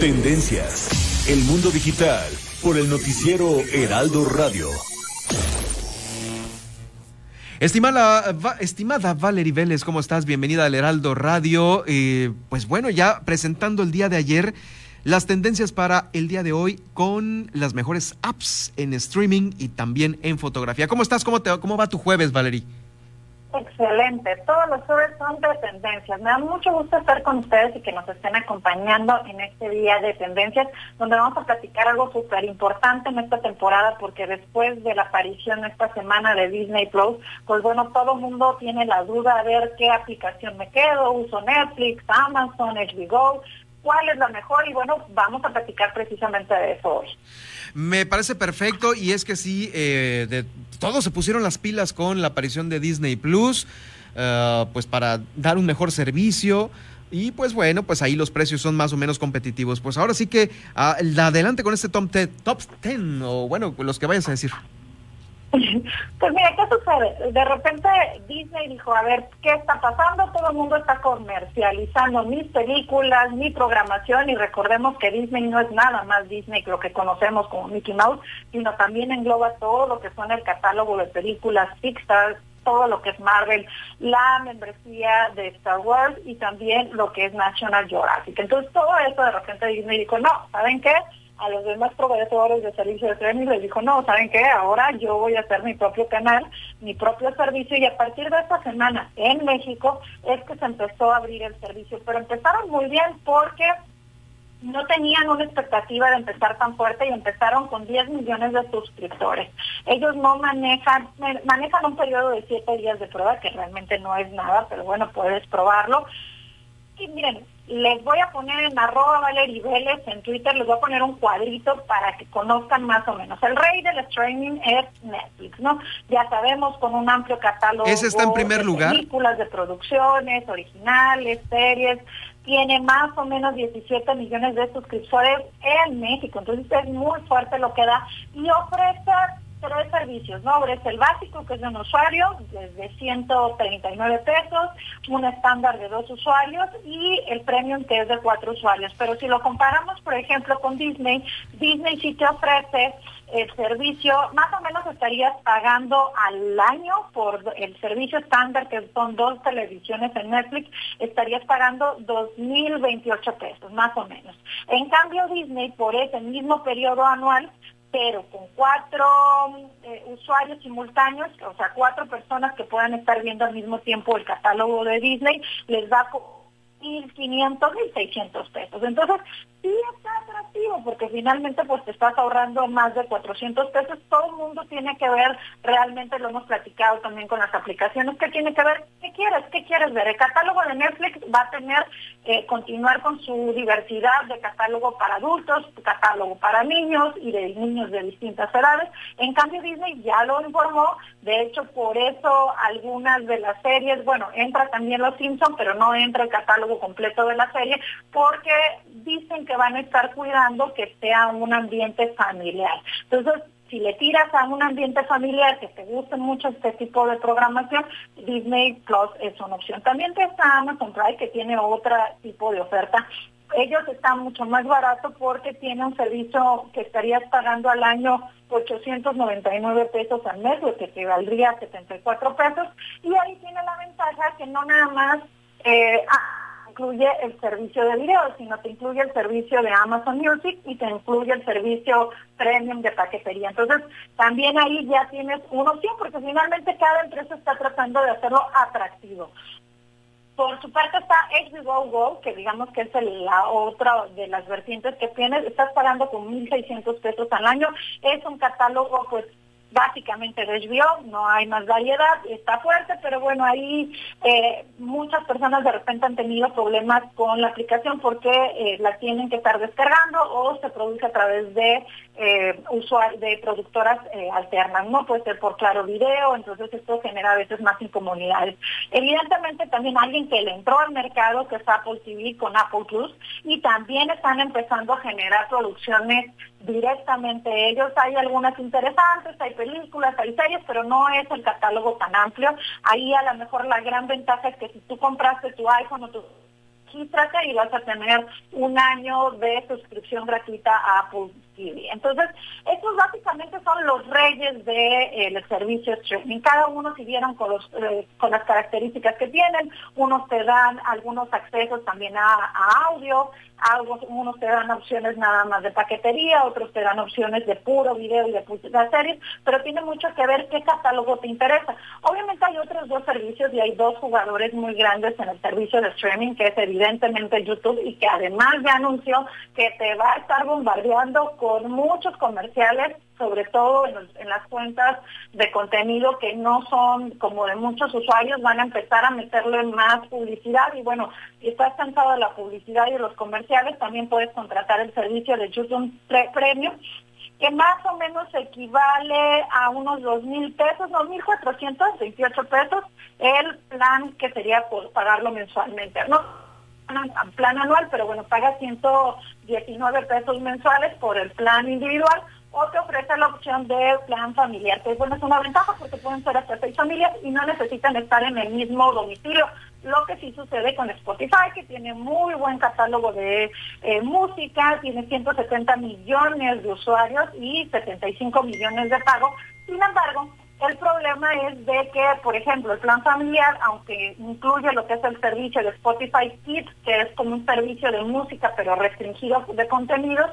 Tendencias. El mundo digital por el noticiero Heraldo Radio. Estimada, estimada Valerie Vélez, ¿cómo estás? Bienvenida al Heraldo Radio. Eh, pues bueno, ya presentando el día de ayer las tendencias para el día de hoy con las mejores apps en streaming y también en fotografía. ¿Cómo estás? ¿Cómo, te, cómo va tu jueves, Valerie? Excelente, todos los jueves son de tendencias. Me da mucho gusto estar con ustedes y que nos estén acompañando en este día de tendencias, donde vamos a platicar algo súper importante en esta temporada, porque después de la aparición esta semana de Disney Plus, pues bueno, todo el mundo tiene la duda de ver qué aplicación me quedo, uso Netflix, Amazon, HBO, cuál es la mejor y bueno, vamos a platicar precisamente de eso hoy. Me parece perfecto y es que sí, eh, de, todos se pusieron las pilas con la aparición de Disney Plus, eh, pues para dar un mejor servicio. Y pues bueno, pues ahí los precios son más o menos competitivos. Pues ahora sí que uh, adelante con este top 10, top 10 o bueno, los que vayas a decir. Pues mira, ¿qué sucede? De repente Disney dijo, a ver, ¿qué está pasando? Todo el mundo está comercializando mis películas, mi programación y recordemos que Disney no es nada más Disney, lo que conocemos como Mickey Mouse, sino también engloba todo lo que son el catálogo de películas Pixar, todo lo que es Marvel, la membresía de Star Wars y también lo que es National Geographic. Entonces todo eso de repente Disney dijo, no, ¿saben qué? A los demás proveedores de servicio de streaming les dijo, no, ¿saben qué? Ahora yo voy a hacer mi propio canal, mi propio servicio y a partir de esta semana en México es que se empezó a abrir el servicio, pero empezaron muy bien porque no tenían una expectativa de empezar tan fuerte y empezaron con 10 millones de suscriptores. Ellos no manejan, manejan un periodo de 7 días de prueba, que realmente no es nada, pero bueno, puedes probarlo. Y miren, les voy a poner en arroba Valerie Vélez en Twitter, les voy a poner un cuadrito para que conozcan más o menos. El rey del streaming es Netflix, ¿no? Ya sabemos con un amplio catálogo ¿Ese está en primer de lugar? películas, de producciones, originales, series, tiene más o menos 17 millones de suscriptores en México, entonces es muy fuerte lo que da y ofrece tres servicios, ¿no? Ofrece el básico, que es de un usuario, desde 139 pesos, un estándar de dos usuarios y el premium, que es de cuatro usuarios. Pero si lo comparamos, por ejemplo, con Disney, Disney sí te ofrece el servicio, más o menos estarías pagando al año por el servicio estándar, que son dos televisiones en Netflix, estarías pagando 2.028 pesos, más o menos. En cambio, Disney, por ese mismo periodo anual, pero con cuatro eh, usuarios simultáneos, o sea, cuatro personas que puedan estar viendo al mismo tiempo el catálogo de Disney, les da 1.500, 1.600 pesos. Entonces, sí está atractivo porque finalmente pues te estás ahorrando más de 400 pesos. Todo el mundo tiene que ver, realmente lo hemos platicado también con las aplicaciones, que tiene que ver, ¿qué quieres? ¿Qué quieres ver? El catálogo de Netflix va a tener eh, continuar con su diversidad de catálogo para adultos, catálogo para niños y de niños de distintas edades. En cambio Disney ya lo informó, de hecho por eso algunas de las series, bueno, entra también Los Simpsons, pero no entra el catálogo completo de la serie porque dicen que van a estar cuidando que sea un ambiente familiar. Entonces, si le tiras a un ambiente familiar que te guste mucho este tipo de programación, Disney Plus es una opción. También está Amazon Prime que tiene otro tipo de oferta. Ellos están mucho más baratos porque tiene un servicio que estarías pagando al año 899 pesos al mes, lo que te valdría 74 pesos. Y ahí tiene la ventaja que no nada más... Eh, incluye el servicio de video, sino te incluye el servicio de Amazon Music y te incluye el servicio premium de paquetería. Entonces, también ahí ya tienes una opción, porque finalmente cada empresa está tratando de hacerlo atractivo. Por su parte está HBO Go, que digamos que es la otra de las vertientes que tienes. Estás pagando con 1.600 pesos al año. Es un catálogo pues básicamente desvió, no hay más variedad, está fuerte, pero bueno, ahí eh, muchas personas de repente han tenido problemas con la aplicación porque eh, la tienen que estar descargando o se produce a través de eh, de productoras eh, alternas, no puede ser por claro video, entonces esto genera a veces más incomodidades. Evidentemente también alguien que le entró al mercado, que es Apple TV con Apple Plus, y también están empezando a generar producciones directamente ellos. Hay algunas interesantes, hay películas, hay series, pero no es el catálogo tan amplio. Ahí a lo mejor la gran ventaja es que si tú compraste tu iPhone o tu y vas a tener un año de suscripción gratuita a Apple Entonces, estos básicamente son los reyes del de, eh, servicio streaming. Cada uno si vieron con, los, eh, con las características que tienen. Unos te dan algunos accesos también a, audio, algo, unos te dan opciones nada más de paquetería, otros te dan opciones de puro video y de series, pero tiene mucho que ver qué catálogo te interesa. Obviamente hay otros dos servicios y hay dos jugadores muy grandes en el servicio de streaming, que es evidentemente YouTube y que además ya anunció que te va a estar bombardeando con muchos comerciales sobre todo en, las cuentas de contenido que no son como de muchos usuarios, van a empezar a meterle más publicidad y bueno, si estás cansado de la publicidad y de los comerciales, también puedes contratar el servicio de YouTube Premium que más o menos equivale a unos dos mil pesos, dos mil cuatrocientos veintiocho pesos, el plan que sería por pagarlo mensualmente. No plan anual, pero bueno, paga 119 pesos mensuales por el plan individual o te ofrece la opción de plan familiar, que bueno, es una ventaja porque pueden ser hasta seis familias y no necesitan estar en el mismo domicilio. Lo que sí sucede con Spotify, que tiene muy buen catálogo de eh, música, tiene 170 millones de usuarios y 75 millones de pago. Sin embargo, el problema es de que, por ejemplo, el plan familiar, aunque incluye lo que es el servicio de Spotify Kids, que es como un servicio de música pero restringido de contenidos,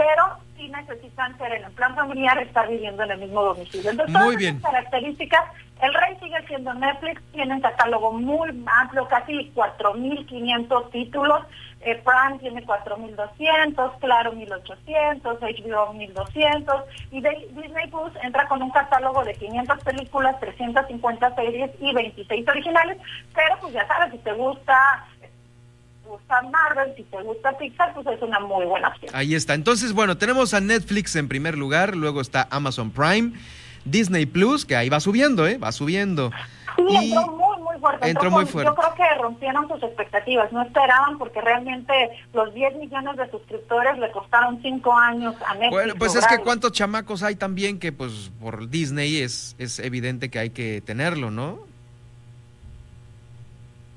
pero sí necesitan ser en el plan familiar, estar viviendo en el mismo domicilio. Entonces, muy bien. características, el rey sigue siendo Netflix, tiene un catálogo muy amplio, casi 4.500 títulos, eh, Prime tiene 4.200, Claro 1.800, HBO 1.200 y Disney Plus entra con un catálogo de 500 películas, 350 series y 26 originales, pero pues ya sabes, si te gusta gusta Marvel, si te gusta Pixar, pues es una muy buena opción. Ahí está. Entonces, bueno, tenemos a Netflix en primer lugar, luego está Amazon Prime, Disney Plus, que ahí va subiendo, ¿eh? Va subiendo. Sí, entró muy, muy fuerte. Entró muy fuerte. Yo creo que rompieron sus expectativas, no esperaban porque realmente los 10 millones de suscriptores le costaron 5 años a Netflix. Bueno, pues es que cuántos chamacos hay también que pues por Disney es, es evidente que hay que tenerlo, ¿no?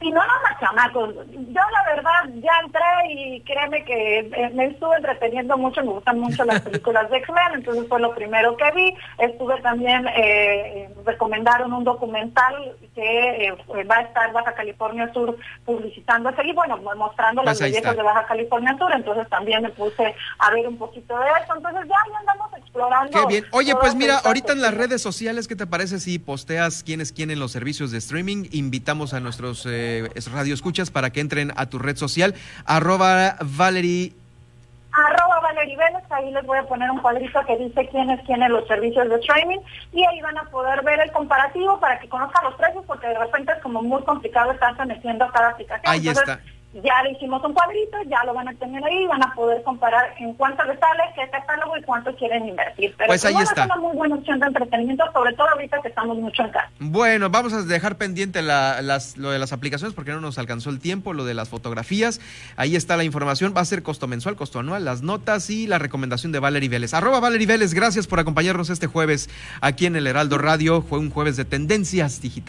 Y no más chamacos. Yo la verdad ya entré y créeme que eh, me estuve entreteniendo mucho, me gustan mucho las películas de X-Men, entonces fue lo primero que vi. Estuve también, eh, recomendaron un documental que eh, va a estar Baja California Sur publicitándose y bueno, mostrando las pues bellezas de Baja California Sur, entonces también me puse a ver un poquito de eso, entonces ya, andamos explorando. Qué bien. Oye, pues mira, ahorita en las redes sociales, ¿qué te parece si posteas quién es quién en los servicios de streaming? Invitamos a nuestros... Eh, radio escuchas para que entren a tu red social, arroba Valerie. Arroba Valerie Vélez, ahí les voy a poner un cuadrito que dice quién es quién en los servicios de streaming y ahí van a poder ver el comparativo para que conozcan los precios porque de repente es como muy complicado estarse metiendo a cada aplicación. Ahí está ya le hicimos un cuadrito, ya lo van a tener ahí, van a poder comparar en cuánto les sale, qué catálogo y cuánto quieren invertir. Pero pues ahí está. Es una muy buena opción de entretenimiento, sobre todo ahorita que estamos mucho en casa. Bueno, vamos a dejar pendiente las, lo de las aplicaciones porque no nos alcanzó el tiempo, lo de las fotografías. Ahí está la información, va a ser costo mensual, costo anual, las notas y la recomendación de Valerie Vélez. Arroba Valerie Vélez, gracias por acompañarnos este jueves aquí en el Heraldo Radio. Fue un jueves de tendencias digital.